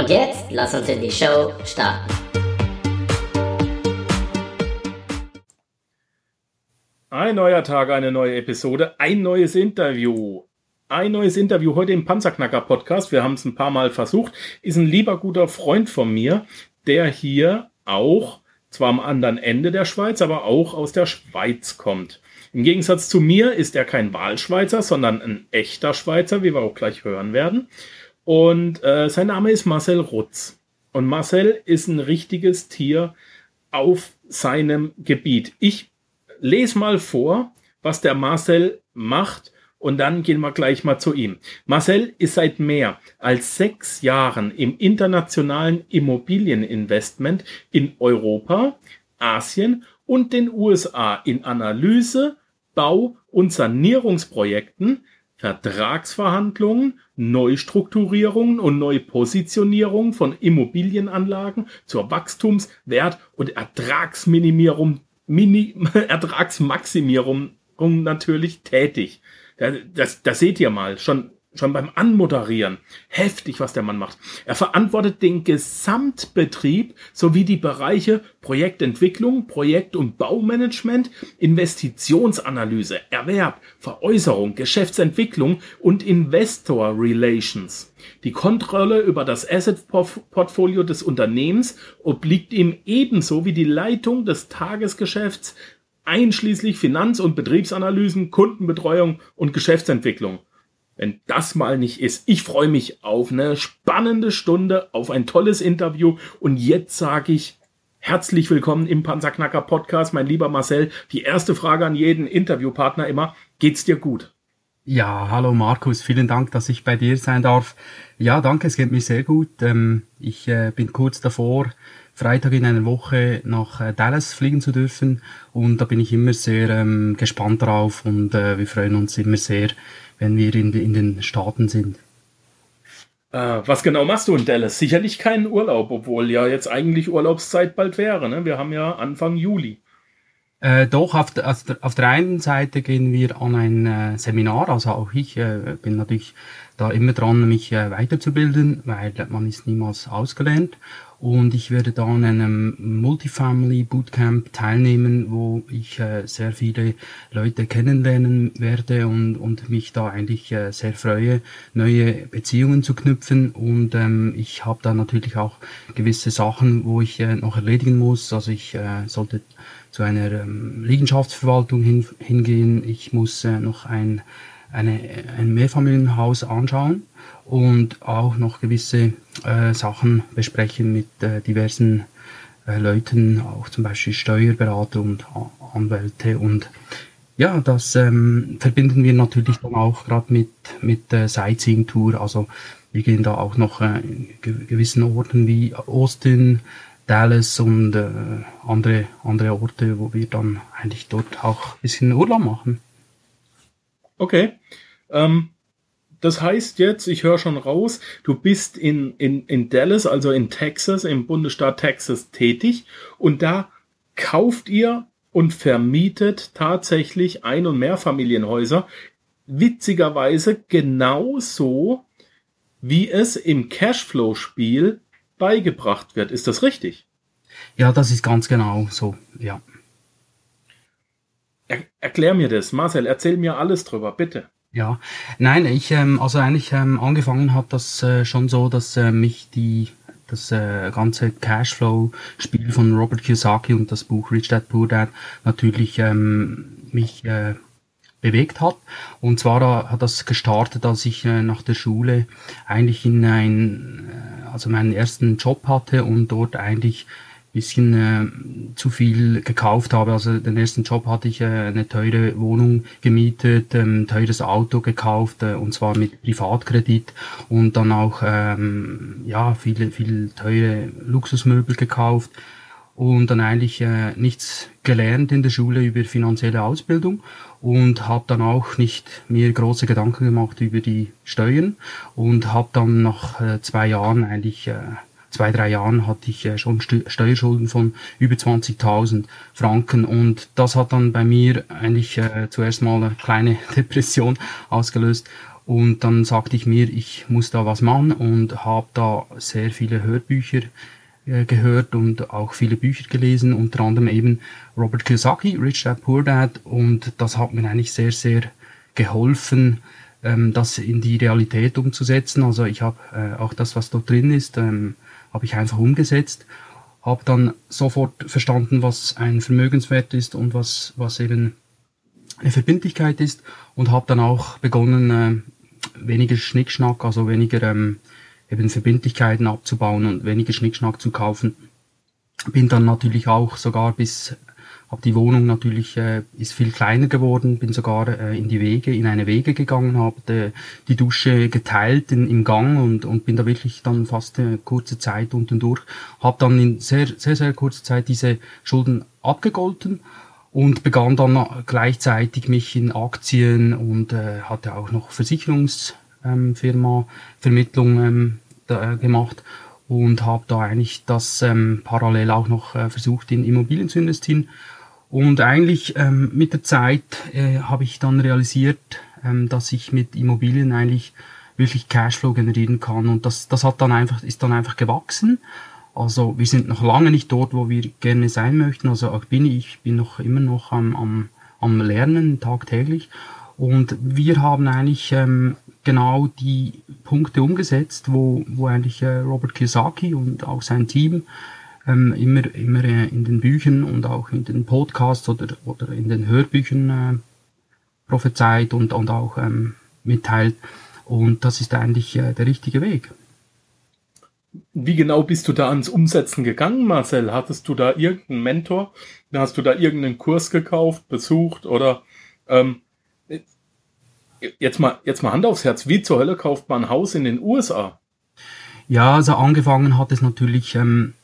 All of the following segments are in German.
Und jetzt lass uns in die Show starten. Ein neuer Tag, eine neue Episode, ein neues Interview. Ein neues Interview heute im Panzerknacker Podcast. Wir haben es ein paar Mal versucht. Ist ein lieber guter Freund von mir, der hier auch zwar am anderen Ende der Schweiz, aber auch aus der Schweiz kommt. Im Gegensatz zu mir ist er kein Wahlschweizer, sondern ein echter Schweizer, wie wir auch gleich hören werden. Und äh, sein Name ist Marcel Rutz. Und Marcel ist ein richtiges Tier auf seinem Gebiet. Ich lese mal vor, was der Marcel macht und dann gehen wir gleich mal zu ihm. Marcel ist seit mehr als sechs Jahren im internationalen Immobilieninvestment in Europa, Asien und den USA in Analyse, Bau und Sanierungsprojekten, Vertragsverhandlungen, Neustrukturierungen und Neupositionierung von Immobilienanlagen zur Wachstums-, Wert- und Ertragsminimierung Mini Ertragsmaximierung natürlich tätig. Das, das, das seht ihr mal, schon schon beim Anmoderieren. Heftig, was der Mann macht. Er verantwortet den Gesamtbetrieb sowie die Bereiche Projektentwicklung, Projekt- und Baumanagement, Investitionsanalyse, Erwerb, Veräußerung, Geschäftsentwicklung und Investor Relations. Die Kontrolle über das Asset-Portfolio des Unternehmens obliegt ihm ebenso wie die Leitung des Tagesgeschäfts einschließlich Finanz- und Betriebsanalysen, Kundenbetreuung und Geschäftsentwicklung wenn das mal nicht ist. Ich freue mich auf eine spannende Stunde, auf ein tolles Interview und jetzt sage ich herzlich willkommen im Panzerknacker Podcast, mein lieber Marcel. Die erste Frage an jeden Interviewpartner immer, geht's dir gut? Ja, hallo Markus, vielen Dank, dass ich bei dir sein darf. Ja, danke, es geht mir sehr gut. Ähm, ich äh, bin kurz davor, Freitag in einer Woche nach äh, Dallas fliegen zu dürfen und da bin ich immer sehr ähm, gespannt drauf und äh, wir freuen uns immer sehr, wenn wir in, in den Staaten sind. Äh, was genau machst du in Dallas? Sicherlich keinen Urlaub, obwohl ja jetzt eigentlich Urlaubszeit bald wäre. Ne? Wir haben ja Anfang Juli. Äh, doch, auf der, auf, der, auf der einen Seite gehen wir an ein äh, Seminar, also auch ich äh, bin natürlich da immer dran, mich äh, weiterzubilden, weil man ist niemals ausgelernt. Und ich werde da an einem Multifamily Bootcamp teilnehmen, wo ich äh, sehr viele Leute kennenlernen werde und, und mich da eigentlich äh, sehr freue, neue Beziehungen zu knüpfen. Und ähm, ich habe da natürlich auch gewisse Sachen, wo ich äh, noch erledigen muss. Also ich äh, sollte zu einer ähm, Liegenschaftsverwaltung hin, hingehen. Ich muss äh, noch ein, eine, ein Mehrfamilienhaus anschauen und auch noch gewisse äh, Sachen besprechen mit äh, diversen äh, Leuten, auch zum Beispiel Steuerberater und Anwälte und ja, das ähm, verbinden wir natürlich dann auch gerade mit mit der Sightseeing Tour. Also wir gehen da auch noch äh, in gewissen Orten wie Austin, Dallas und äh, andere andere Orte, wo wir dann eigentlich dort auch ein bisschen Urlaub machen. Okay. Ähm, das heißt jetzt, ich höre schon raus, du bist in, in, in Dallas, also in Texas, im Bundesstaat Texas tätig und da kauft ihr und vermietet tatsächlich Ein- und Mehrfamilienhäuser. Witzigerweise genauso, wie es im Cashflow-Spiel beigebracht wird. Ist das richtig? Ja, das ist ganz genau so, ja. Er, erklär mir das, Marcel, erzähl mir alles drüber, bitte. Ja, nein, ich, ähm, also eigentlich ähm, angefangen hat das äh, schon so, dass äh, mich die das äh, ganze Cashflow-Spiel von Robert Kiyosaki und das Buch Rich Dad Poor Dad natürlich ähm, mich äh, bewegt hat. Und zwar äh, hat das gestartet, als ich äh, nach der Schule eigentlich in ein, äh, also meinen ersten Job hatte und dort eigentlich bisschen äh, zu viel gekauft habe. Also den ersten Job hatte ich äh, eine teure Wohnung gemietet, ähm, teures Auto gekauft äh, und zwar mit Privatkredit und dann auch ähm, ja viele viele teure Luxusmöbel gekauft und dann eigentlich äh, nichts gelernt in der Schule über finanzielle Ausbildung und habe dann auch nicht mir große Gedanken gemacht über die Steuern und habe dann nach äh, zwei Jahren eigentlich äh, zwei, drei Jahren hatte ich äh, schon Steuerschulden von über 20.000 Franken. Und das hat dann bei mir eigentlich äh, zuerst mal eine kleine Depression ausgelöst. Und dann sagte ich mir, ich muss da was machen und habe da sehr viele Hörbücher äh, gehört und auch viele Bücher gelesen, unter anderem eben Robert Kiyosaki, Rich Dad Poor Dad. Und das hat mir eigentlich sehr, sehr geholfen, ähm, das in die Realität umzusetzen. Also ich habe auch das, was dort drin ist, ähm, habe ich einfach umgesetzt, habe dann sofort verstanden, was ein Vermögenswert ist und was, was eben eine Verbindlichkeit ist und habe dann auch begonnen, äh, weniger Schnickschnack, also weniger ähm, eben Verbindlichkeiten abzubauen und weniger Schnickschnack zu kaufen. Bin dann natürlich auch sogar bis habe die Wohnung natürlich äh, ist viel kleiner geworden, bin sogar äh, in die Wege, in eine Wege gegangen, habe die Dusche geteilt in, im Gang und, und bin da wirklich dann fast eine kurze Zeit unten durch, habe dann in sehr sehr sehr kurzer Zeit diese Schulden abgegolten und begann dann gleichzeitig mich in Aktien und äh, hatte auch noch Versicherungsfirma ähm, Vermittlung ähm, da, äh, gemacht und habe da eigentlich das ähm, parallel auch noch äh, versucht in Immobilien zu investieren und eigentlich ähm, mit der Zeit äh, habe ich dann realisiert, ähm, dass ich mit Immobilien eigentlich wirklich Cashflow generieren kann. Und das, das hat dann einfach, ist dann einfach gewachsen. Also wir sind noch lange nicht dort, wo wir gerne sein möchten. Also auch bin ich bin noch immer noch am, am, am Lernen tagtäglich. Und wir haben eigentlich ähm, genau die Punkte umgesetzt, wo, wo eigentlich äh, Robert Kiyosaki und auch sein Team ähm, immer, immer äh, in den Büchern und auch in den Podcasts oder, oder in den Hörbüchern äh, prophezeit und, und auch ähm, mitteilt. Und das ist eigentlich äh, der richtige Weg. Wie genau bist du da ans Umsetzen gegangen, Marcel? Hattest du da irgendeinen Mentor? Hast du da irgendeinen Kurs gekauft, besucht oder ähm, jetzt mal jetzt mal Hand aufs Herz? Wie zur Hölle kauft man ein Haus in den USA? Ja, also angefangen hat es natürlich, ähm,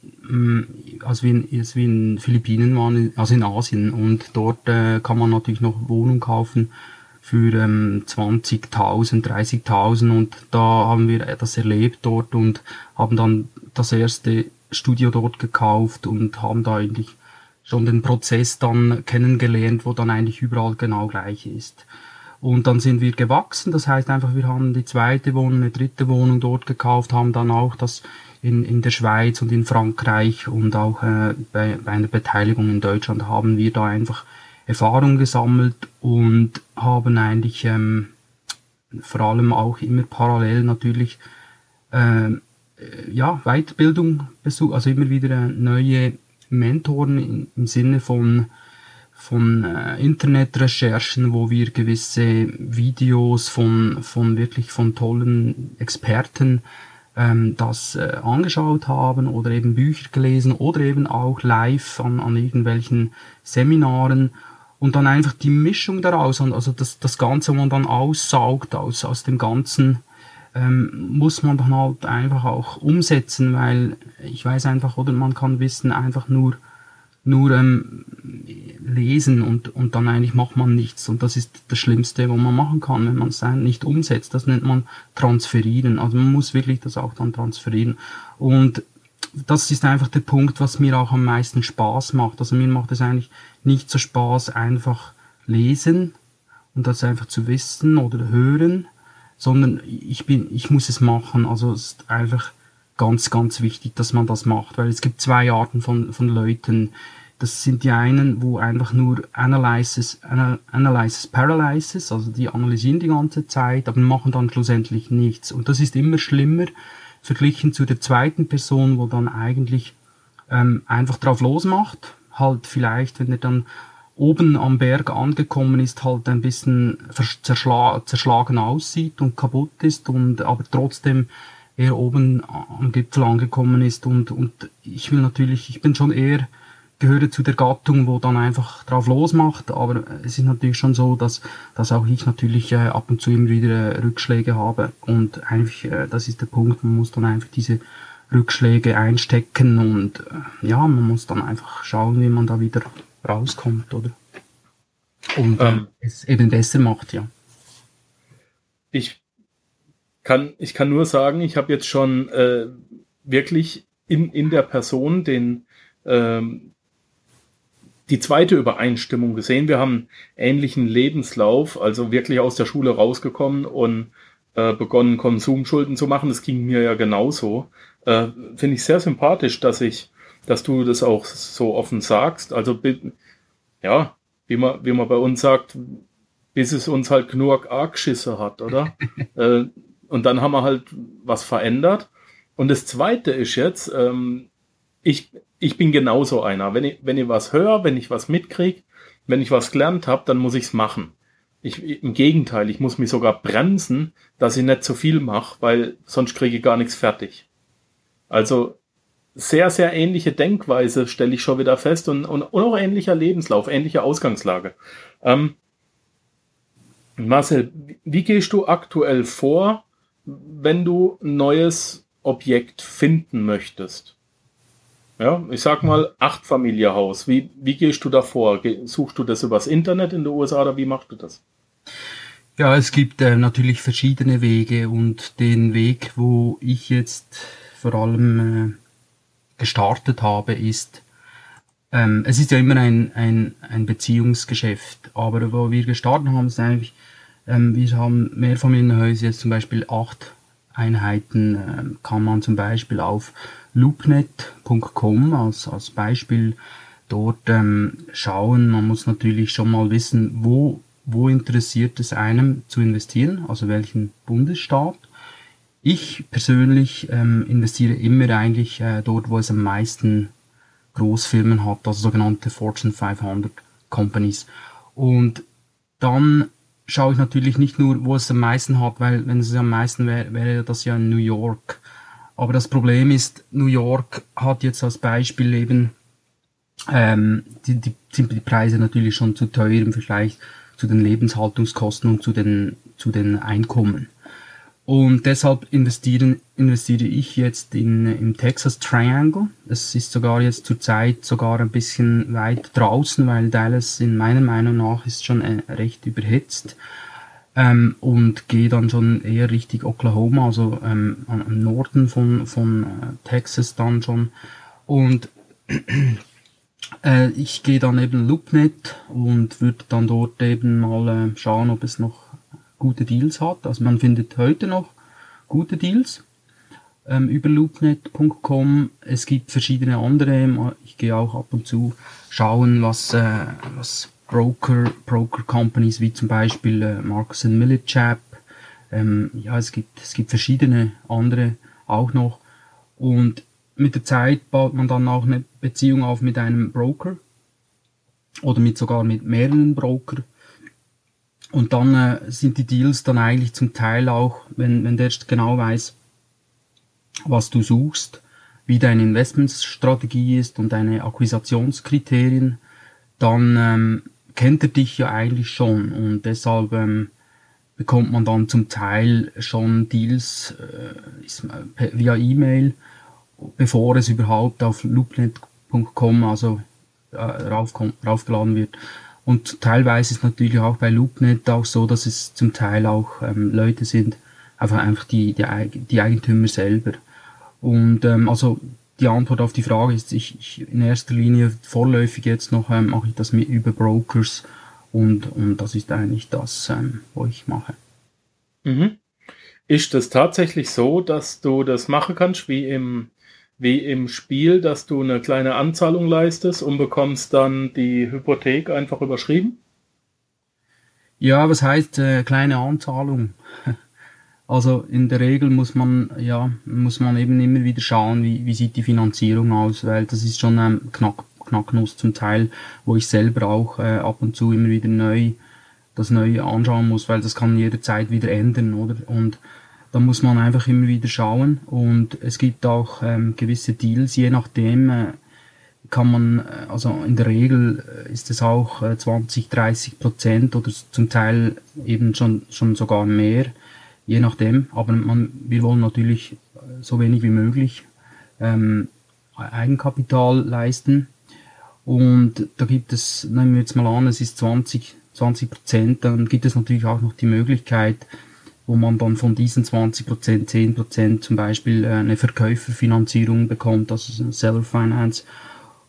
als, wir in, als wir in Philippinen waren, also in Asien, und dort äh, kann man natürlich noch Wohnung kaufen für ähm, 20.000, 30.000 und da haben wir das erlebt dort und haben dann das erste Studio dort gekauft und haben da eigentlich schon den Prozess dann kennengelernt, wo dann eigentlich überall genau gleich ist. Und dann sind wir gewachsen, das heißt einfach, wir haben die zweite Wohnung, eine dritte Wohnung dort gekauft, haben dann auch das in, in der Schweiz und in Frankreich und auch äh, bei, bei einer Beteiligung in Deutschland haben wir da einfach Erfahrung gesammelt und haben eigentlich ähm, vor allem auch immer parallel natürlich äh, ja, Weiterbildung besucht, also immer wieder äh, neue Mentoren im, im Sinne von von äh, Internetrecherchen, wo wir gewisse Videos von, von wirklich von tollen Experten ähm, das äh, angeschaut haben oder eben Bücher gelesen oder eben auch live an, an irgendwelchen Seminaren und dann einfach die Mischung daraus, also das, das Ganze, wo man dann aussaugt aus, aus dem Ganzen, ähm, muss man dann halt einfach auch umsetzen, weil ich weiß einfach, oder man kann Wissen einfach nur nur ähm, lesen und, und dann eigentlich macht man nichts. Und das ist das Schlimmste, was man machen kann, wenn man es nicht umsetzt. Das nennt man transferieren. Also man muss wirklich das auch dann transferieren. Und das ist einfach der Punkt, was mir auch am meisten Spaß macht. Also mir macht es eigentlich nicht so Spaß, einfach lesen und das einfach zu wissen oder hören, sondern ich bin, ich muss es machen. Also es ist einfach ganz, ganz wichtig, dass man das macht, weil es gibt zwei Arten von, von Leuten. Das sind die einen, wo einfach nur Analysis, Analysis Paralysis, also die analysieren die ganze Zeit, aber machen dann schlussendlich nichts. Und das ist immer schlimmer verglichen zu der zweiten Person, wo dann eigentlich ähm, einfach drauf losmacht, halt vielleicht, wenn er dann oben am Berg angekommen ist, halt ein bisschen zerschla zerschlagen aussieht und kaputt ist und aber trotzdem eher oben am Gipfel angekommen ist und, und ich will natürlich, ich bin schon eher gehöre zu der Gattung, wo dann einfach drauf losmacht, aber es ist natürlich schon so, dass, dass auch ich natürlich äh, ab und zu immer wieder äh, Rückschläge habe und eigentlich, äh, das ist der Punkt, man muss dann einfach diese Rückschläge einstecken und äh, ja, man muss dann einfach schauen, wie man da wieder rauskommt, oder? Und äh, ähm, es eben besser macht, ja. Ich kann, ich kann nur sagen, ich habe jetzt schon äh, wirklich in, in der Person den, ähm, die zweite Übereinstimmung gesehen. Wir haben ähnlichen Lebenslauf, also wirklich aus der Schule rausgekommen und äh, begonnen, Konsumschulden zu machen. Das ging mir ja genauso. Äh, Finde ich sehr sympathisch, dass ich, dass du das auch so offen sagst. Also ja, wie man, wie man bei uns sagt, bis es uns halt genug Argschisse hat, oder? äh, und dann haben wir halt was verändert. Und das Zweite ist jetzt, ähm, ich, ich bin genauso einer. Wenn ich, wenn ich was höre, wenn ich was mitkriege, wenn ich was gelernt habe, dann muss ich's machen. Ich, Im Gegenteil, ich muss mich sogar bremsen, dass ich nicht zu viel mache, weil sonst kriege ich gar nichts fertig. Also sehr, sehr ähnliche Denkweise stelle ich schon wieder fest und, und, und auch ähnlicher Lebenslauf, ähnliche Ausgangslage. Ähm, Marcel, wie gehst du aktuell vor, wenn du ein neues Objekt finden möchtest? Ja, ich sag mal Achtfamilienhaus. Wie, wie gehst du da vor? Suchst du das übers Internet in den USA oder wie machst du das? Ja, es gibt äh, natürlich verschiedene Wege und den Weg, wo ich jetzt vor allem äh, gestartet habe, ist, ähm, es ist ja immer ein, ein, ein Beziehungsgeschäft, aber wo wir gestartet haben, ist eigentlich, ähm, wir haben Mehrfamilienhäuser, jetzt zum Beispiel acht Einheiten, äh, kann man zum Beispiel auf loopnet.com als, als Beispiel dort ähm, schauen. Man muss natürlich schon mal wissen, wo, wo interessiert es einem zu investieren, also welchen Bundesstaat. Ich persönlich ähm, investiere immer eigentlich äh, dort, wo es am meisten Großfirmen hat, also sogenannte Fortune 500 Companies. Und dann schaue ich natürlich nicht nur, wo es am meisten hat, weil wenn es am meisten wäre, wäre das ja in New York aber das Problem ist, New York hat jetzt als Beispiel eben, ähm, die, die, sind die Preise natürlich schon zu teuer im Vergleich zu den Lebenshaltungskosten und zu den, zu den Einkommen. Und deshalb investieren, investiere ich jetzt in, im Texas Triangle. Es ist sogar jetzt zurzeit sogar ein bisschen weit draußen, weil Dallas in meiner Meinung nach ist schon äh, recht überhitzt ähm, und gehe dann schon eher richtig Oklahoma, also ähm, am Norden von, von äh, Texas dann schon. Und äh, ich gehe dann eben LoopNet und würde dann dort eben mal äh, schauen, ob es noch gute Deals hat. Also man findet heute noch gute Deals ähm, über loopnet.com. Es gibt verschiedene andere. Ich gehe auch ab und zu schauen, was, äh, was Broker, Broker Companies wie zum Beispiel äh, Marcus Millichap. Ähm, ja, es gibt, es gibt verschiedene andere auch noch. Und mit der Zeit baut man dann auch eine Beziehung auf mit einem Broker oder mit sogar mit mehreren Broker. Und dann äh, sind die Deals dann eigentlich zum Teil auch, wenn, wenn der genau weiß, was du suchst, wie deine Investmentstrategie ist und deine Akquisitionskriterien, dann ähm, kennt er dich ja eigentlich schon und deshalb ähm, bekommt man dann zum Teil schon Deals äh, via E-Mail, bevor es überhaupt auf loopnet.com also äh, raufkommt, raufgeladen wird. Und teilweise ist natürlich auch bei Loopnet auch so, dass es zum Teil auch ähm, Leute sind, einfach, einfach die, die, die Eigentümer selber. Und ähm, also die Antwort auf die Frage ist, ich, ich in erster Linie vorläufig jetzt noch ähm, mache ich das mit über Brokers und, und das ist eigentlich das, ähm, wo ich mache. Mhm. Ist es tatsächlich so, dass du das machen kannst wie im, wie im Spiel, dass du eine kleine Anzahlung leistest und bekommst dann die Hypothek einfach überschrieben? Ja, was heißt äh, kleine Anzahlung? Also in der Regel muss man, ja, muss man eben immer wieder schauen, wie, wie sieht die Finanzierung aus, weil das ist schon ein Knack, Knacknuss zum Teil, wo ich selber auch äh, ab und zu immer wieder neu das Neue anschauen muss, weil das kann jederzeit wieder ändern, oder? Und da muss man einfach immer wieder schauen und es gibt auch ähm, gewisse Deals, je nachdem äh, kann man, äh, also in der Regel äh, ist es auch äh, 20, 30 Prozent oder zum Teil eben schon, schon sogar mehr, je nachdem. Aber man, wir wollen natürlich äh, so wenig wie möglich ähm, Eigenkapital leisten. Und da gibt es, nehmen wir jetzt mal an, es ist 20, 20 Prozent, dann gibt es natürlich auch noch die Möglichkeit, wo man dann von diesen 20 Prozent, 10 Prozent zum Beispiel äh, eine Verkäuferfinanzierung bekommt, also Seller Finance.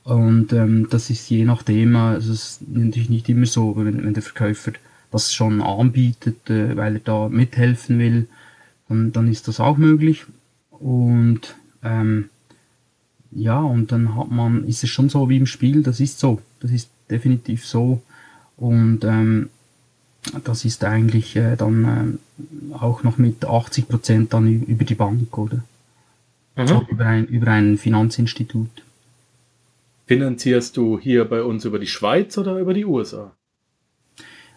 Und ähm, das ist je nachdem, also es ist natürlich nicht immer so, wenn, wenn der Verkäufer das schon anbietet, äh, weil er da mithelfen will, dann, dann ist das auch möglich. Und ähm, ja, und dann hat man, ist es schon so wie im Spiel, das ist so, das ist definitiv so. Und ähm, das ist eigentlich äh, dann äh, auch noch mit 80 Prozent dann über die Bank, oder? Mhm. So, über, ein, über ein Finanzinstitut. Finanzierst du hier bei uns über die Schweiz oder über die USA?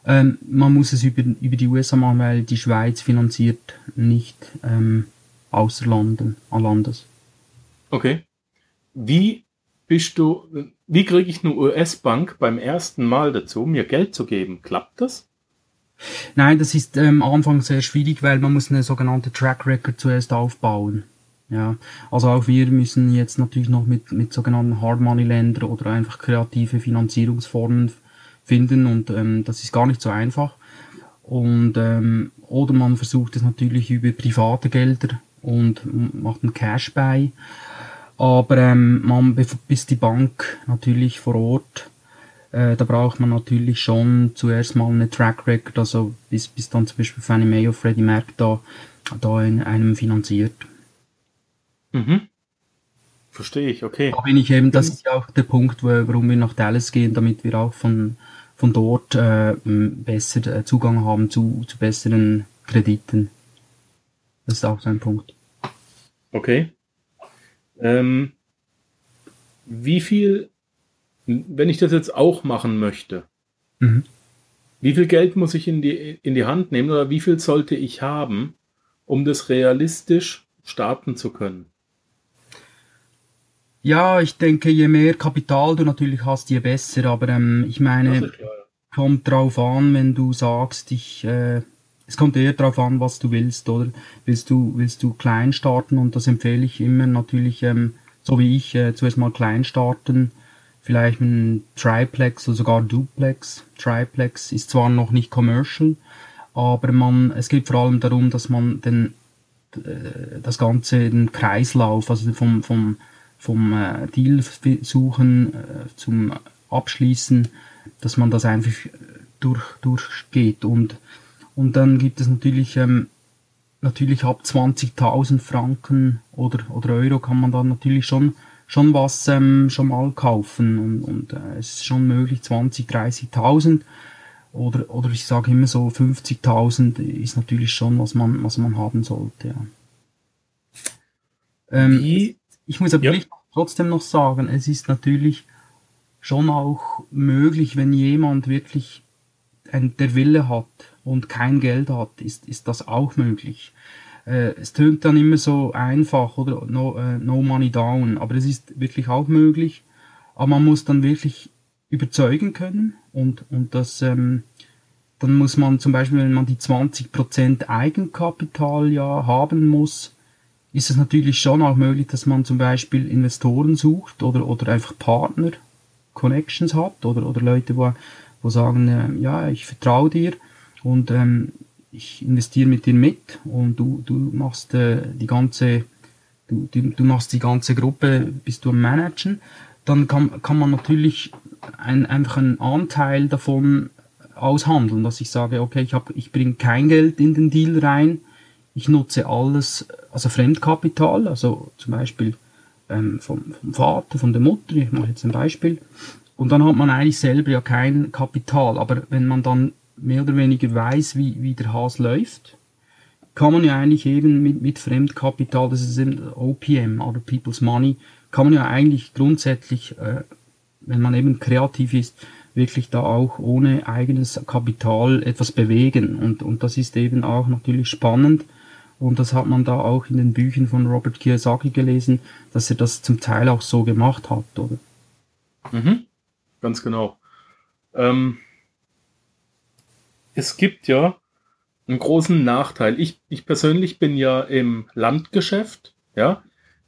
Ähm, man muss es über, über die USA machen, weil die Schweiz finanziert nicht ähm, außer Landen, Landes. Okay. Wie bist du, wie kriege ich eine US-Bank beim ersten Mal dazu, mir Geld zu geben? Klappt das? Nein, das ist ähm, am Anfang sehr schwierig, weil man muss eine sogenannte Track Record zuerst aufbauen. Ja, also auch wir müssen jetzt natürlich noch mit, mit sogenannten Hard Money Ländern oder einfach kreative Finanzierungsformen finden und ähm, das ist gar nicht so einfach. Und ähm, oder man versucht es natürlich über private Gelder und macht einen Cash bei. Aber ähm, man, bis die Bank natürlich vor Ort äh, da braucht man natürlich schon zuerst mal eine Track Record, also bis, bis dann zum Beispiel Fannie Mae oder Freddie Mac da, da in einem finanziert. Mhm. Verstehe ich, okay. Da bin ich eben, das ist ja auch der Punkt, warum wir nach Dallas gehen, damit wir auch von, von dort äh, besser äh, Zugang haben zu, zu besseren Krediten. Das ist auch so ein Punkt. Okay. Ähm, wie viel wenn ich das jetzt auch machen möchte, mhm. wie viel Geld muss ich in die, in die Hand nehmen oder wie viel sollte ich haben, um das realistisch starten zu können? Ja, ich denke, je mehr Kapital du natürlich hast, je besser. Aber ähm, ich meine, klar, ja. kommt drauf an, wenn du sagst, ich, äh, es kommt eher drauf an, was du willst, oder? Willst du, willst du klein starten? Und das empfehle ich immer natürlich, ähm, so wie ich, äh, zuerst mal klein starten vielleicht ein Triplex oder sogar Duplex. Triplex ist zwar noch nicht commercial, aber man, es geht vor allem darum, dass man den, äh, das Ganze, den Kreislauf, also vom, vom, vom äh, Deal suchen äh, zum Abschließen, dass man das einfach durch, durchgeht und, und dann gibt es natürlich, ähm, natürlich ab 20.000 Franken oder, oder Euro kann man dann natürlich schon schon was ähm, schon mal kaufen und, und äh, es ist schon möglich 20, 30.000 oder oder ich sage immer so 50.000 ist natürlich schon was man was man haben sollte. Ja. Ähm, Wie? Ich muss aber ja. trotzdem noch sagen, es ist natürlich schon auch möglich, wenn jemand wirklich ein, der Wille hat und kein Geld hat, ist, ist das auch möglich äh, es tönt dann immer so einfach oder no, äh, no money down, aber es ist wirklich auch möglich. Aber man muss dann wirklich überzeugen können und, und das, ähm, dann muss man zum Beispiel, wenn man die 20% Eigenkapital ja haben muss, ist es natürlich schon auch möglich, dass man zum Beispiel Investoren sucht oder, oder einfach Partner, Connections hat oder, oder Leute, wo, wo sagen, äh, ja, ich vertraue dir und ähm, ich investiere mit dir mit und du, du machst äh, die ganze, du, du, du machst die ganze Gruppe, bist du am Managen, dann kann, kann man natürlich ein, einfach einen Anteil davon aushandeln, dass ich sage, okay, ich, hab, ich bringe kein Geld in den Deal rein, ich nutze alles, also Fremdkapital, also zum Beispiel ähm, vom, vom Vater, von der Mutter, ich mache jetzt ein Beispiel, und dann hat man eigentlich selber ja kein Kapital, aber wenn man dann mehr oder weniger weiß, wie, wie der Has läuft, kann man ja eigentlich eben mit, mit Fremdkapital, das ist eben OPM, oder People's Money, kann man ja eigentlich grundsätzlich, äh, wenn man eben kreativ ist, wirklich da auch ohne eigenes Kapital etwas bewegen. Und, und das ist eben auch natürlich spannend. Und das hat man da auch in den Büchern von Robert Kiyosaki gelesen, dass er das zum Teil auch so gemacht hat, oder? Mhm. Ganz genau. Ähm, es gibt ja einen großen Nachteil. Ich, ich persönlich bin ja im Landgeschäft, ja.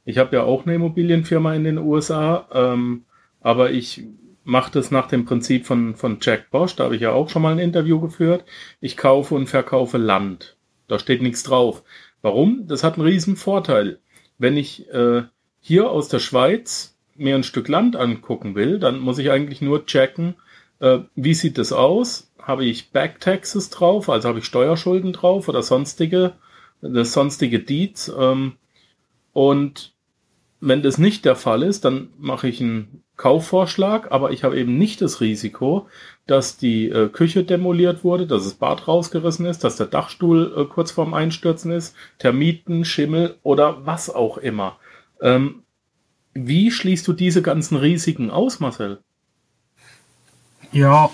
Ich habe ja auch eine Immobilienfirma in den USA, ähm, aber ich mache das nach dem Prinzip von, von Jack Bosch, da habe ich ja auch schon mal ein Interview geführt. Ich kaufe und verkaufe Land. Da steht nichts drauf. Warum? Das hat einen riesen Vorteil. Wenn ich äh, hier aus der Schweiz mir ein Stück Land angucken will, dann muss ich eigentlich nur checken, äh, wie sieht das aus? Habe ich Backtaxes drauf, also habe ich Steuerschulden drauf oder sonstige, das sonstige Deeds. Ähm, und wenn das nicht der Fall ist, dann mache ich einen Kaufvorschlag, aber ich habe eben nicht das Risiko, dass die äh, Küche demoliert wurde, dass das Bad rausgerissen ist, dass der Dachstuhl äh, kurz vorm Einstürzen ist, Termiten, Schimmel oder was auch immer. Ähm, wie schließt du diese ganzen Risiken aus, Marcel? Ja,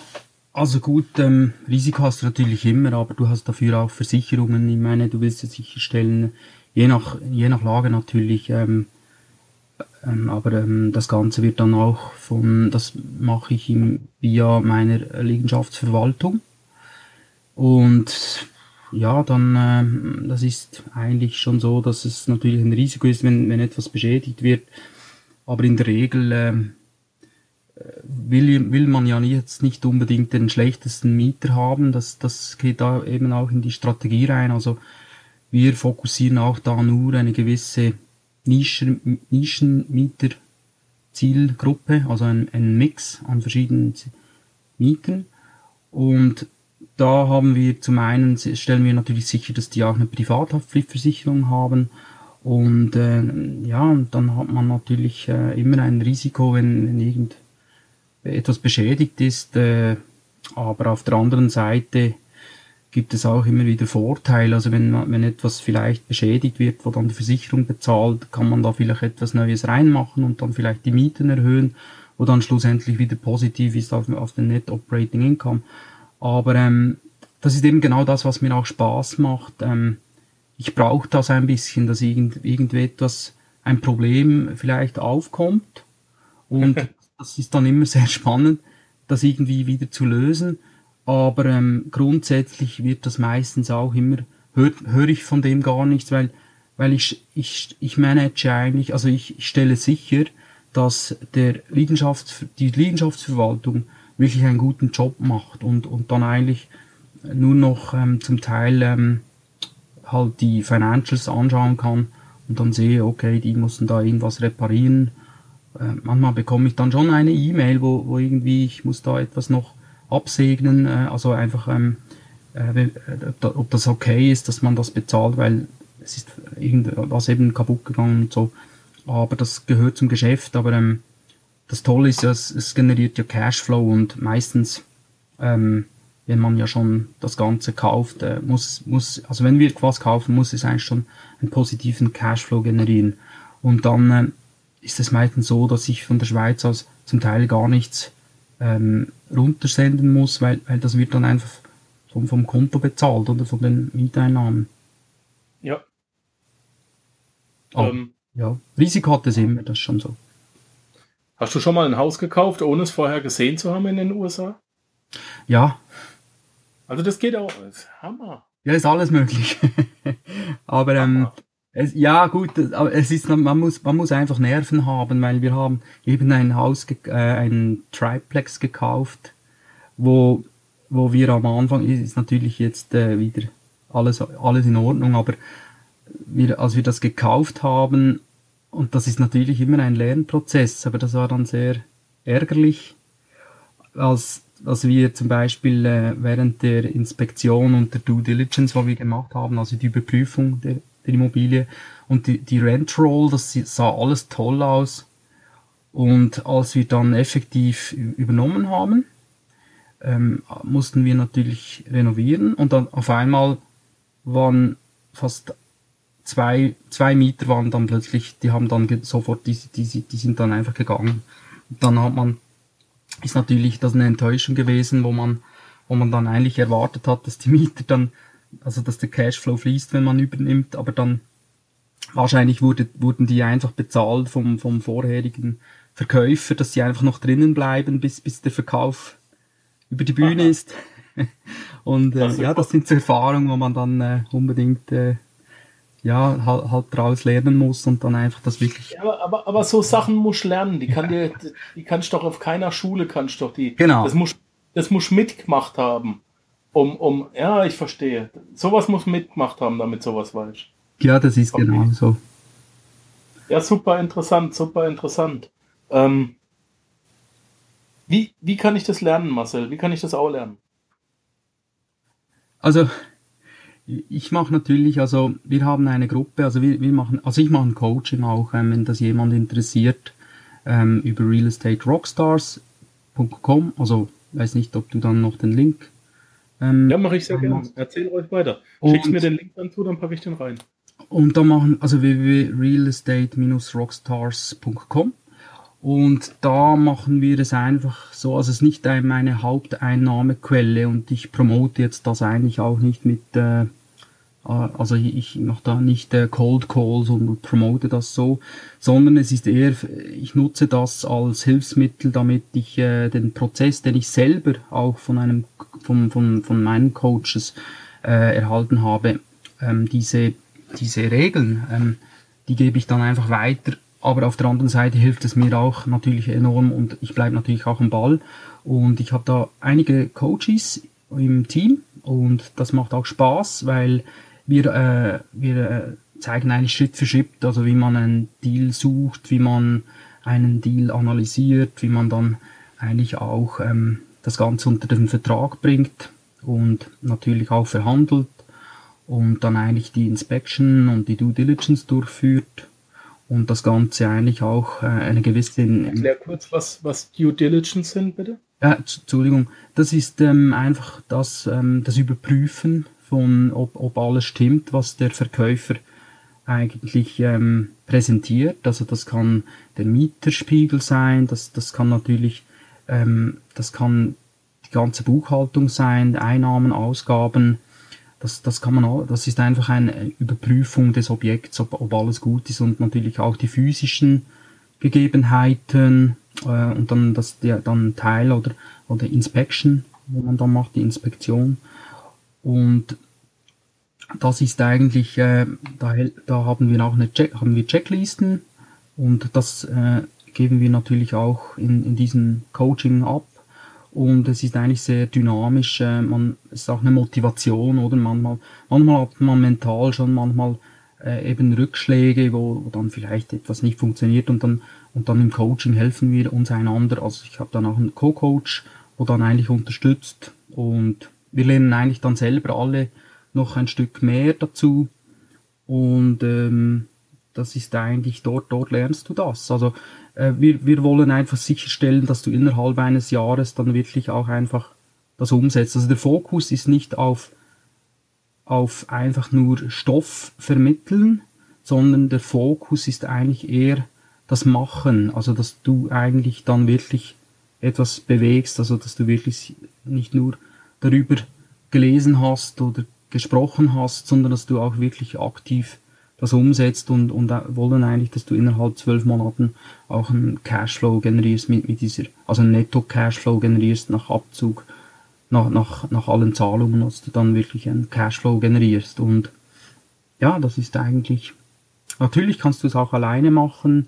also gut, ähm, Risiko hast du natürlich immer, aber du hast dafür auch Versicherungen. Ich meine, du willst ja sicherstellen, je nach, je nach Lage natürlich, ähm, aber ähm, das Ganze wird dann auch von, das mache ich im, via meiner Liegenschaftsverwaltung. Und ja, dann, ähm, das ist eigentlich schon so, dass es natürlich ein Risiko ist, wenn, wenn etwas beschädigt wird. Aber in der Regel ähm, will, will man ja jetzt nicht unbedingt den schlechtesten Mieter haben. Das, das geht da eben auch in die Strategie rein. Also wir fokussieren auch da nur eine gewisse Nischen, Nischenmieter-Zielgruppe, also ein, ein Mix an verschiedenen Mieten. Und da haben wir zum einen, stellen wir natürlich sicher, dass die auch eine Privathaftpflichtversicherung haben. Und äh, ja, und dann hat man natürlich äh, immer ein Risiko, wenn, wenn irgend etwas beschädigt ist. Äh, aber auf der anderen Seite gibt es auch immer wieder Vorteile. Also wenn, wenn etwas vielleicht beschädigt wird, wo dann die Versicherung bezahlt, kann man da vielleicht etwas Neues reinmachen und dann vielleicht die Mieten erhöhen, wo dann schlussendlich wieder positiv ist auf, auf den Net Operating Income. Aber ähm, das ist eben genau das, was mir auch Spaß macht. Ähm, ich brauche das ein bisschen, dass irgend, irgendetwas, ein Problem vielleicht aufkommt und das ist dann immer sehr spannend, das irgendwie wieder zu lösen. Aber ähm, grundsätzlich wird das meistens auch immer, höre hör ich von dem gar nichts, weil, weil ich, ich, ich manage eigentlich, also ich, ich stelle sicher, dass der Liegenschafts, die Liegenschaftsverwaltung wirklich einen guten Job macht und, und dann eigentlich nur noch ähm, zum Teil ähm, halt die Financials anschauen kann und dann sehe, okay, die mussten da irgendwas reparieren. Äh, manchmal bekomme ich dann schon eine E-Mail, wo, wo irgendwie ich muss da etwas noch absegnen, äh, also einfach, ähm, äh, äh ob das okay ist, dass man das bezahlt, weil es ist irgendwas eben kaputt gegangen und so. Aber das gehört zum Geschäft, aber ähm, das Tolle ist ja, es, es generiert ja Cashflow und meistens, ähm, wenn man ja schon das Ganze kauft, äh, muss, muss, also wenn wir was kaufen, muss es eigentlich schon einen positiven Cashflow generieren. Und dann äh, ist es meistens so, dass ich von der Schweiz aus zum Teil gar nichts ähm, runtersenden muss, weil, weil das wird dann einfach vom, vom Konto bezahlt oder von den Mieteinnahmen. Ja. Oh, ähm, ja, Risiko hat es immer, das ist schon so. Hast du schon mal ein Haus gekauft, ohne es vorher gesehen zu haben in den USA? Ja. Also das geht auch. Das ist Hammer. Ja, ist alles möglich. Aber ähm, es, ja, gut, aber es ist, man muss, man muss einfach Nerven haben, weil wir haben eben ein Haus, äh, ein Triplex gekauft, wo, wo wir am Anfang, ist natürlich jetzt äh, wieder alles, alles in Ordnung, aber wir, als wir das gekauft haben, und das ist natürlich immer ein Lernprozess, aber das war dann sehr ärgerlich, als, als wir zum Beispiel äh, während der Inspektion und der Due Diligence, was wir gemacht haben, also die Überprüfung der der Immobilie. Und die, die Rentroll, das sah alles toll aus. Und als wir dann effektiv übernommen haben, ähm, mussten wir natürlich renovieren und dann auf einmal waren fast zwei, zwei Mieter waren dann plötzlich, die haben dann sofort, die, die, die sind dann einfach gegangen. Und dann hat man, ist natürlich das eine Enttäuschung gewesen, wo man, wo man dann eigentlich erwartet hat, dass die Mieter dann also dass der Cashflow fließt, wenn man übernimmt, aber dann wahrscheinlich wurde, wurden die einfach bezahlt vom, vom vorherigen Verkäufer, dass sie einfach noch drinnen bleiben, bis, bis der Verkauf über die Bühne Aha. ist. Und äh, also, ja, das sind so Erfahrungen, wo man dann äh, unbedingt äh, ja, halt, halt daraus lernen muss und dann einfach das wirklich. Ja, aber, aber, aber so Sachen musst du lernen, die kann dir, die kannst du doch auf keiner Schule kannst du doch die. Genau. Das muss, das muss mitgemacht haben. Um, um, ja, ich verstehe. Sowas muss mitgemacht haben, damit sowas weißt. Ja, das ist okay. genau so. Ja, super interessant, super interessant. Ähm, wie, wie kann ich das lernen, Marcel? Wie kann ich das auch lernen? Also, ich mache natürlich, also wir haben eine Gruppe, also wir, wir machen, also ich mache ein Coaching auch, ähm, wenn das jemand interessiert, ähm, über realestaterockstars.com. Also weiß nicht, ob du dann noch den Link. Ähm, ja, mache ich sehr gerne. Erzähl euch weiter. Schickst mir den Link dann zu, dann packe ich den rein. Und da machen, also www.realestate-rockstars.com. Und da machen wir es einfach so, also es ist nicht meine Haupteinnahmequelle und ich promote jetzt das eigentlich auch nicht mit, äh, also ich mache da nicht äh, Cold Calls und promote das so, sondern es ist eher, ich nutze das als Hilfsmittel, damit ich äh, den Prozess, den ich selber auch von einem, von, von, von meinen Coaches äh, erhalten habe, ähm, diese, diese Regeln, ähm, die gebe ich dann einfach weiter. Aber auf der anderen Seite hilft es mir auch natürlich enorm und ich bleibe natürlich auch am Ball. Und ich habe da einige Coaches im Team und das macht auch Spaß, weil wir, äh, wir äh, zeigen eigentlich Schritt für Schritt, also wie man einen Deal sucht, wie man einen Deal analysiert, wie man dann eigentlich auch ähm, das Ganze unter den Vertrag bringt und natürlich auch verhandelt und dann eigentlich die Inspection und die Due Diligence durchführt und das Ganze eigentlich auch äh, eine gewisse... Erklär kurz, was, was Due Diligence sind, bitte. Ja, Entschuldigung, das ist ähm, einfach das, ähm, das Überprüfen von, ob, ob alles stimmt, was der Verkäufer eigentlich ähm, präsentiert. Also das kann der Mieterspiegel sein, das, das kann natürlich, ähm, das kann die ganze Buchhaltung sein, Einnahmen, Ausgaben. Das, das kann man auch, das ist einfach eine Überprüfung des Objekts, ob, ob alles gut ist und natürlich auch die physischen Gegebenheiten äh, und dann das der dann Teil oder oder Inspection, wo man dann macht die Inspektion und das ist eigentlich, äh, da, da haben wir auch eine Check, haben wir Checklisten und das äh, geben wir natürlich auch in, in diesem Coaching ab. Und es ist eigentlich sehr dynamisch, äh, man, es ist auch eine Motivation, oder? Manchmal, manchmal hat man mental schon manchmal äh, eben Rückschläge, wo, wo dann vielleicht etwas nicht funktioniert und dann, und dann im Coaching helfen wir uns einander. Also ich habe dann auch einen Co-Coach, wo dann eigentlich unterstützt und wir lernen eigentlich dann selber alle noch ein Stück mehr dazu und ähm, das ist eigentlich dort, dort lernst du das. Also äh, wir, wir wollen einfach sicherstellen, dass du innerhalb eines Jahres dann wirklich auch einfach das umsetzt. Also der Fokus ist nicht auf, auf einfach nur Stoff vermitteln, sondern der Fokus ist eigentlich eher das Machen, also dass du eigentlich dann wirklich etwas bewegst, also dass du wirklich nicht nur darüber gelesen hast oder gesprochen hast, sondern dass du auch wirklich aktiv das umsetzt und, und wollen eigentlich, dass du innerhalb zwölf Monaten auch einen Cashflow generierst mit, mit dieser, also einen Netto-Cashflow generierst nach Abzug, nach, nach, nach allen Zahlungen, dass du dann wirklich einen Cashflow generierst. Und ja, das ist eigentlich, natürlich kannst du es auch alleine machen,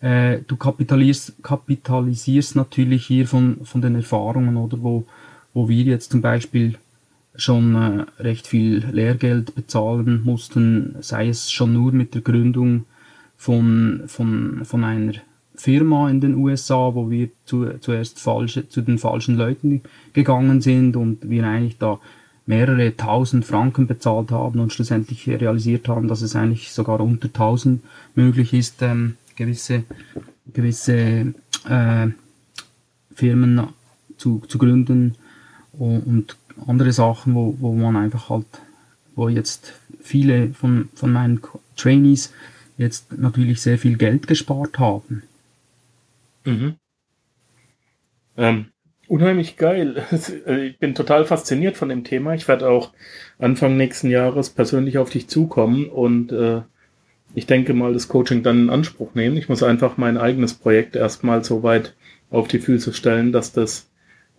äh, du kapitalisierst, kapitalisierst natürlich hier von, von den Erfahrungen oder wo, wo wir jetzt zum Beispiel schon äh, recht viel Lehrgeld bezahlen mussten, sei es schon nur mit der Gründung von, von, von einer Firma in den USA, wo wir zu, zuerst falsche, zu den falschen Leuten gegangen sind und wir eigentlich da mehrere tausend Franken bezahlt haben und schlussendlich realisiert haben, dass es eigentlich sogar unter tausend möglich ist, ähm, gewisse, gewisse äh, Firmen zu, zu gründen und andere Sachen, wo, wo man einfach halt, wo jetzt viele von, von meinen Trainees jetzt natürlich sehr viel Geld gespart haben. Mhm. Ähm, unheimlich geil. Ich bin total fasziniert von dem Thema. Ich werde auch Anfang nächsten Jahres persönlich auf dich zukommen und äh, ich denke mal das Coaching dann in Anspruch nehmen. Ich muss einfach mein eigenes Projekt erstmal so weit auf die Füße stellen, dass das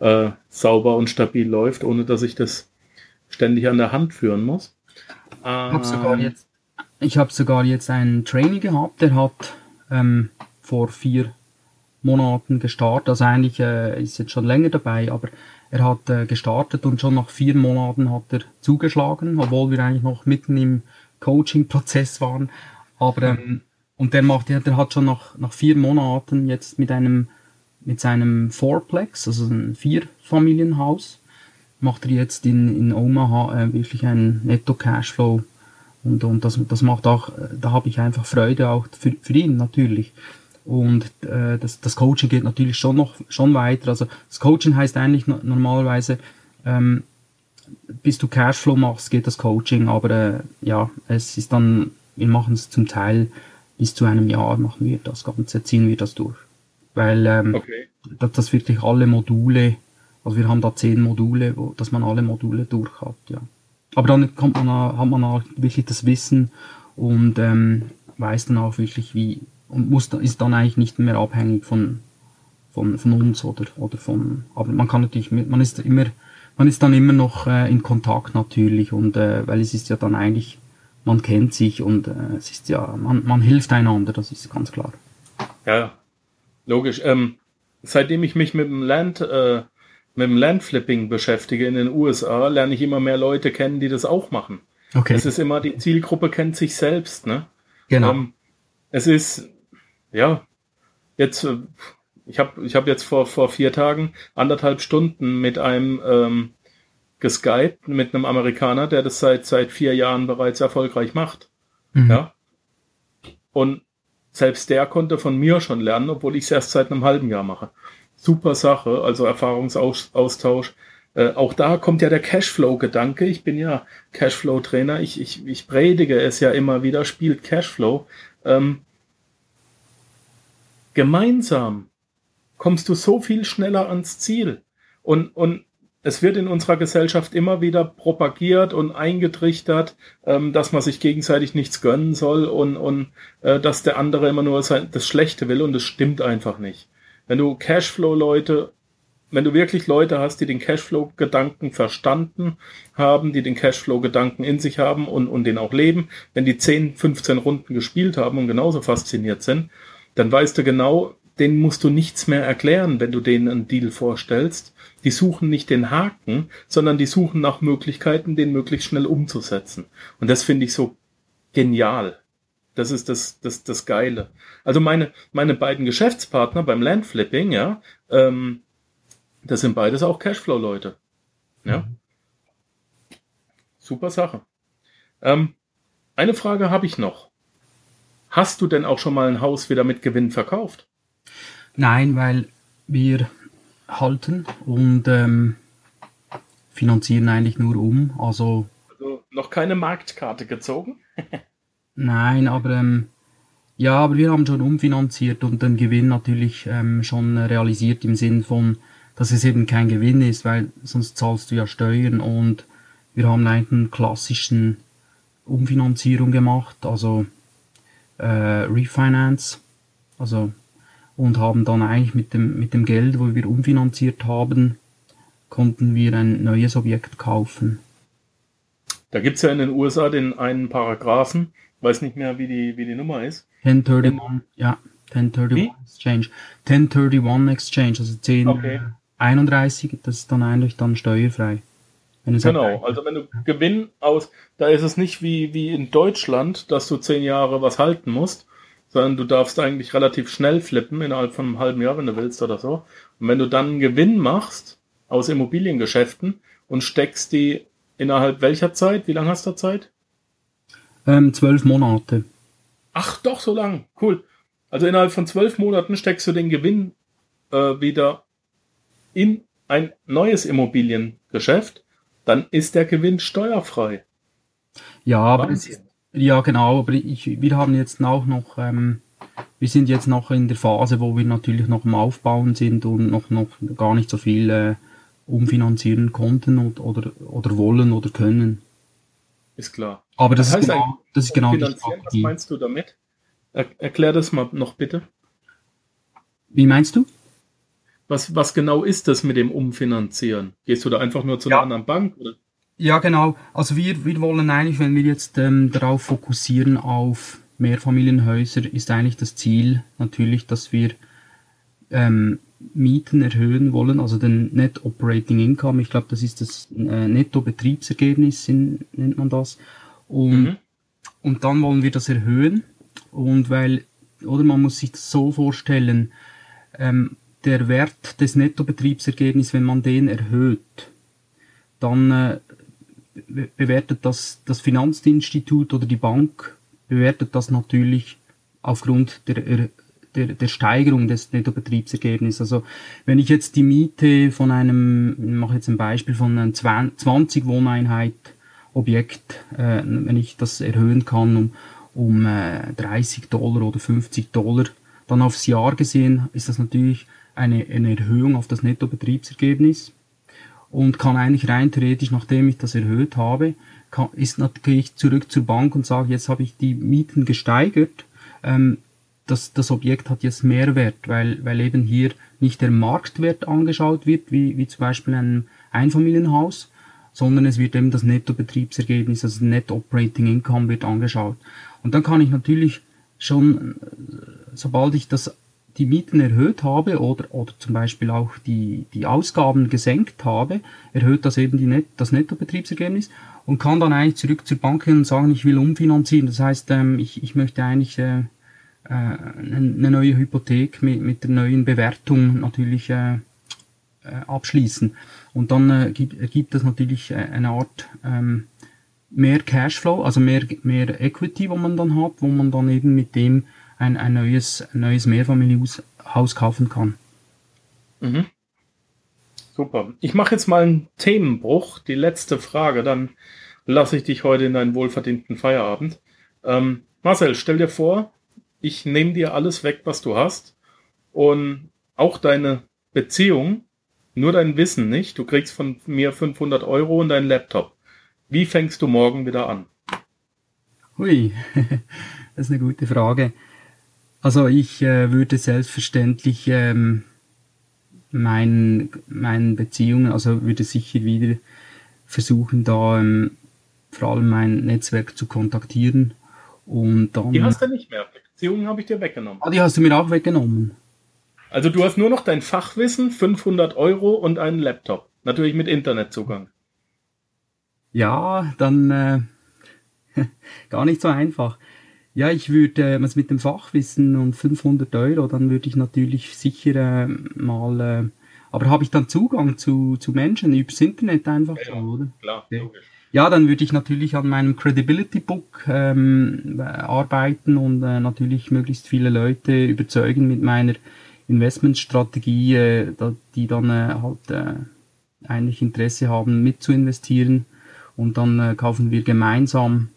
äh, sauber und stabil läuft, ohne dass ich das ständig an der Hand führen muss. Ich habe sogar jetzt, ich habe sogar jetzt einen Trainer gehabt, der hat ähm, vor vier Monaten gestartet. Also eigentlich äh, ist jetzt schon länger dabei, aber er hat äh, gestartet und schon nach vier Monaten hat er zugeschlagen, obwohl wir eigentlich noch mitten im Coaching-Prozess waren. Aber ähm, und der macht, der hat schon nach, nach vier Monaten jetzt mit einem mit seinem Fourplex, also ein Vierfamilienhaus, macht er jetzt in, in Omaha äh, wirklich einen Netto-Cashflow und, und das, das macht auch, äh, da habe ich einfach Freude auch für, für ihn natürlich. Und äh, das, das Coaching geht natürlich schon noch schon weiter. Also das Coaching heißt eigentlich no normalerweise, ähm, bis du Cashflow machst, geht das Coaching, aber äh, ja, es ist dann, wir machen es zum Teil bis zu einem Jahr machen wir das Ganze, ziehen wir das durch. Weil ähm, okay. dass, dass wirklich alle Module, also wir haben da zehn Module, wo, dass man alle Module durch hat, ja. Aber dann kommt man, hat man auch wirklich das Wissen und ähm, weiß dann auch wirklich, wie, und muss, ist dann eigentlich nicht mehr abhängig von, von, von uns oder, oder von, aber man kann natürlich, man ist immer, man ist dann immer noch äh, in Kontakt natürlich und, äh, weil es ist ja dann eigentlich, man kennt sich und äh, es ist ja, man, man hilft einander, das ist ganz klar. Ja, logisch. Ähm, seitdem ich mich mit dem Land, äh, mit dem Landflipping beschäftige in den USA, lerne ich immer mehr Leute kennen, die das auch machen. Okay. Es ist immer, die Zielgruppe kennt sich selbst, ne? Genau. Ähm, es ist, ja, jetzt, äh, ich habe ich hab jetzt vor, vor vier Tagen anderthalb Stunden mit einem ähm, geskypt, mit einem Amerikaner, der das seit, seit vier Jahren bereits erfolgreich macht. Mhm. Ja. Und selbst der konnte von mir schon lernen, obwohl ich es erst seit einem halben Jahr mache. Super Sache, also Erfahrungsaustausch. Äh, auch da kommt ja der Cashflow-Gedanke. Ich bin ja Cashflow-Trainer. Ich, ich, ich predige es ja immer wieder, spielt Cashflow. Ähm, gemeinsam kommst du so viel schneller ans Ziel. Und, und es wird in unserer Gesellschaft immer wieder propagiert und eingetrichtert, ähm, dass man sich gegenseitig nichts gönnen soll und, und äh, dass der andere immer nur sein, das Schlechte will und das stimmt einfach nicht. Wenn du Cashflow-Leute, wenn du wirklich Leute hast, die den Cashflow-Gedanken verstanden haben, die den Cashflow-Gedanken in sich haben und, und den auch leben, wenn die 10, 15 Runden gespielt haben und genauso fasziniert sind, dann weißt du genau, denen musst du nichts mehr erklären, wenn du denen einen Deal vorstellst. Die suchen nicht den Haken, sondern die suchen nach Möglichkeiten, den möglichst schnell umzusetzen. Und das finde ich so genial. Das ist das, das, das Geile. Also meine, meine beiden Geschäftspartner beim Landflipping, ja, ähm, das sind beides auch Cashflow-Leute. Ja. Mhm. Super Sache. Ähm, eine Frage habe ich noch. Hast du denn auch schon mal ein Haus wieder mit Gewinn verkauft? Nein, weil wir halten und ähm, finanzieren eigentlich nur um. Also, also noch keine Marktkarte gezogen? nein, aber ähm, ja, aber wir haben schon umfinanziert und den Gewinn natürlich ähm, schon realisiert im Sinn von, dass es eben kein Gewinn ist, weil sonst zahlst du ja Steuern und wir haben eigentlich einen klassischen Umfinanzierung gemacht, also äh, Refinance, also und haben dann eigentlich mit dem, mit dem Geld, wo wir umfinanziert haben, konnten wir ein neues Objekt kaufen. Da gibt es ja in den USA den einen Paragraphen, weiß nicht mehr, wie die, wie die Nummer ist. 1031, ja, 1031 wie? Exchange. 1031 Exchange, also 1031, okay. das ist dann eigentlich dann steuerfrei. genau, also wenn du Gewinn aus, da ist es nicht wie, wie in Deutschland, dass du zehn Jahre was halten musst, sondern du darfst eigentlich relativ schnell flippen, innerhalb von einem halben Jahr, wenn du willst oder so. Und wenn du dann einen Gewinn machst aus Immobiliengeschäften und steckst die innerhalb welcher Zeit? Wie lange hast du Zeit? Ähm, zwölf Monate. Ach, doch, so lang. Cool. Also innerhalb von zwölf Monaten steckst du den Gewinn äh, wieder in ein neues Immobiliengeschäft, dann ist der Gewinn steuerfrei. Ja, aber es ist, ja, genau, aber ich, wir haben jetzt auch noch ähm, wir sind jetzt noch in der Phase, wo wir natürlich noch im Aufbauen sind und noch, noch gar nicht so viel äh, umfinanzieren konnten oder, oder, oder wollen oder können. Ist klar. Aber das, das ist genau, das ist genau die Strategie. Was meinst du damit? Er, erklär das mal noch bitte. Wie meinst du? Was, was genau ist das mit dem Umfinanzieren? Gehst du da einfach nur zu einer anderen Bank? Oder? Ja, genau. Also wir, wir wollen eigentlich, wenn wir jetzt ähm, darauf fokussieren auf Mehrfamilienhäuser, ist eigentlich das Ziel natürlich, dass wir ähm, Mieten erhöhen wollen, also den Net Operating Income. Ich glaube, das ist das äh, Netto-Betriebsergebnis, nennt man das. Und, mhm. und dann wollen wir das erhöhen. Und weil, oder man muss sich das so vorstellen, ähm, der Wert des Nettobetriebsergebnisses, wenn man den erhöht, dann äh, bewertet das das Finanzinstitut oder die Bank bewertet das natürlich aufgrund der, der, der Steigerung des Nettobetriebsergebnisses. Also wenn ich jetzt die Miete von einem, ich mache jetzt ein Beispiel von einem 20 Wohneinheit Objekt, äh, wenn ich das erhöhen kann um, um äh, 30 Dollar oder 50 Dollar, dann aufs Jahr gesehen ist das natürlich eine, eine Erhöhung auf das Nettobetriebsergebnis und kann eigentlich rein theoretisch, nachdem ich das erhöht habe, kann, ist natürlich zurück zur Bank und sage, jetzt habe ich die Mieten gesteigert, ähm, das, das Objekt hat jetzt Mehrwert, weil, weil eben hier nicht der Marktwert angeschaut wird, wie, wie zum Beispiel ein Einfamilienhaus, sondern es wird eben das Nettobetriebsergebnis, also Net Operating Income wird angeschaut. Und dann kann ich natürlich schon, sobald ich das die Mieten erhöht habe oder, oder zum Beispiel auch die, die Ausgaben gesenkt habe, erhöht das eben die Net, das Nettobetriebsergebnis und kann dann eigentlich zurück zur Bank gehen und sagen, ich will umfinanzieren. Das heißt, ähm, ich, ich möchte eigentlich äh, äh, eine neue Hypothek mit, mit der neuen Bewertung natürlich äh, äh, abschließen. Und dann äh, gibt, ergibt das natürlich äh, eine Art ähm, mehr Cashflow, also mehr, mehr Equity, wo man dann hat, wo man dann eben mit dem ein, ein neues, neues Mehrfamilienhaus kaufen kann. Mhm. Super. Ich mache jetzt mal einen Themenbruch. Die letzte Frage, dann lasse ich dich heute in deinen wohlverdienten Feierabend. Ähm, Marcel, stell dir vor, ich nehme dir alles weg, was du hast und auch deine Beziehung, nur dein Wissen nicht. Du kriegst von mir 500 Euro und deinen Laptop. Wie fängst du morgen wieder an? Hui, das ist eine gute Frage. Also ich äh, würde selbstverständlich ähm, meinen meinen Beziehungen, also würde sicher wieder versuchen, da ähm, vor allem mein Netzwerk zu kontaktieren und dann. Die hast du nicht mehr. Beziehungen habe ich dir weggenommen. Ah, die hast du mir auch weggenommen. Also du hast nur noch dein Fachwissen, 500 Euro und einen Laptop. Natürlich mit Internetzugang. Ja, dann äh, gar nicht so einfach. Ja, ich würde, äh, was mit dem Fachwissen und 500 Euro, dann würde ich natürlich sicher äh, mal, äh, aber habe ich dann Zugang zu, zu Menschen übers Internet einfach ja, so, oder? Klar, okay. logisch. Ja, dann würde ich natürlich an meinem Credibility Book ähm, arbeiten und äh, natürlich möglichst viele Leute überzeugen mit meiner Investmentstrategie, äh, die dann äh, halt äh, eigentlich Interesse haben, mitzuinvestieren. Und dann äh, kaufen wir gemeinsam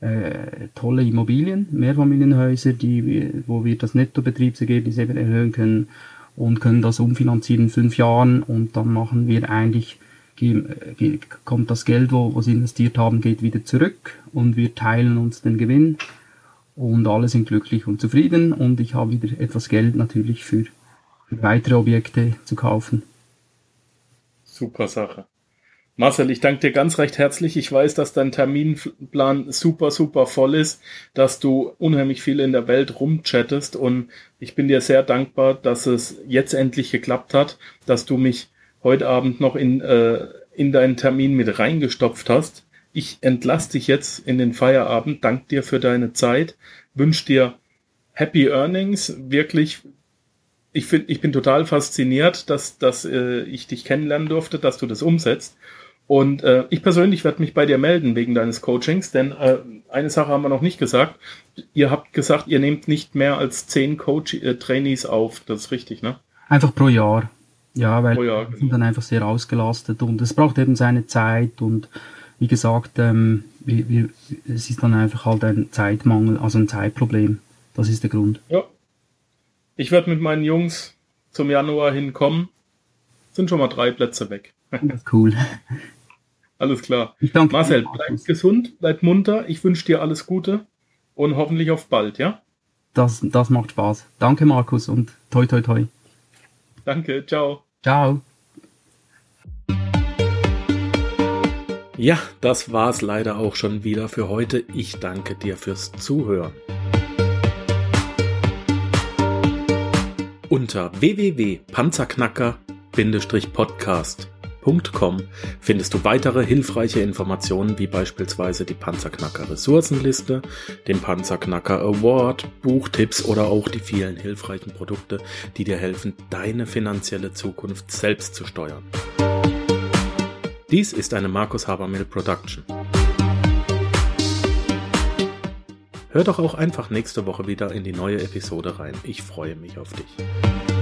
äh, tolle Immobilien, Mehrfamilienhäuser, die, wo wir das Nettobetriebsergebnis eben erhöhen können und können das umfinanzieren in fünf Jahren und dann machen wir eigentlich, kommt das Geld, wo, was investiert haben, geht wieder zurück und wir teilen uns den Gewinn und alle sind glücklich und zufrieden und ich habe wieder etwas Geld natürlich für weitere Objekte zu kaufen. Super Sache. Marcel, ich danke dir ganz recht herzlich. Ich weiß, dass dein Terminplan super, super voll ist, dass du unheimlich viel in der Welt rumchattest und ich bin dir sehr dankbar, dass es jetzt endlich geklappt hat, dass du mich heute Abend noch in, äh, in deinen Termin mit reingestopft hast. Ich entlasse dich jetzt in den Feierabend, danke dir für deine Zeit, wünsche dir Happy Earnings, wirklich ich, find, ich bin total fasziniert, dass, dass äh, ich dich kennenlernen durfte, dass du das umsetzt. Und äh, ich persönlich werde mich bei dir melden wegen deines Coachings, denn äh, eine Sache haben wir noch nicht gesagt. Ihr habt gesagt, ihr nehmt nicht mehr als zehn Coach äh, Trainees auf. Das ist richtig, ne? Einfach pro Jahr. Ja, weil Jahr, genau. sind dann einfach sehr ausgelastet und es braucht eben seine Zeit und wie gesagt, ähm, wir, wir, es ist dann einfach halt ein Zeitmangel, also ein Zeitproblem. Das ist der Grund. Ja. Ich werde mit meinen Jungs zum Januar hinkommen. Sind schon mal drei Plätze weg. cool. Alles klar. Ich danke Marcel, bleib gesund, bleib munter. Ich wünsche dir alles Gute und hoffentlich auf bald, ja? Das, das macht Spaß. Danke, Markus, und toi, toi, toi. Danke, ciao. Ciao. Ja, das war's leider auch schon wieder für heute. Ich danke dir fürs Zuhören. Unter www.panzerknacker-podcast.com findest du weitere hilfreiche Informationen wie beispielsweise die Panzerknacker Ressourcenliste, den Panzerknacker Award, Buchtipps oder auch die vielen hilfreichen Produkte, die dir helfen, deine finanzielle Zukunft selbst zu steuern. Dies ist eine Markus Habermill Production. Hör doch auch einfach nächste Woche wieder in die neue Episode rein. Ich freue mich auf dich.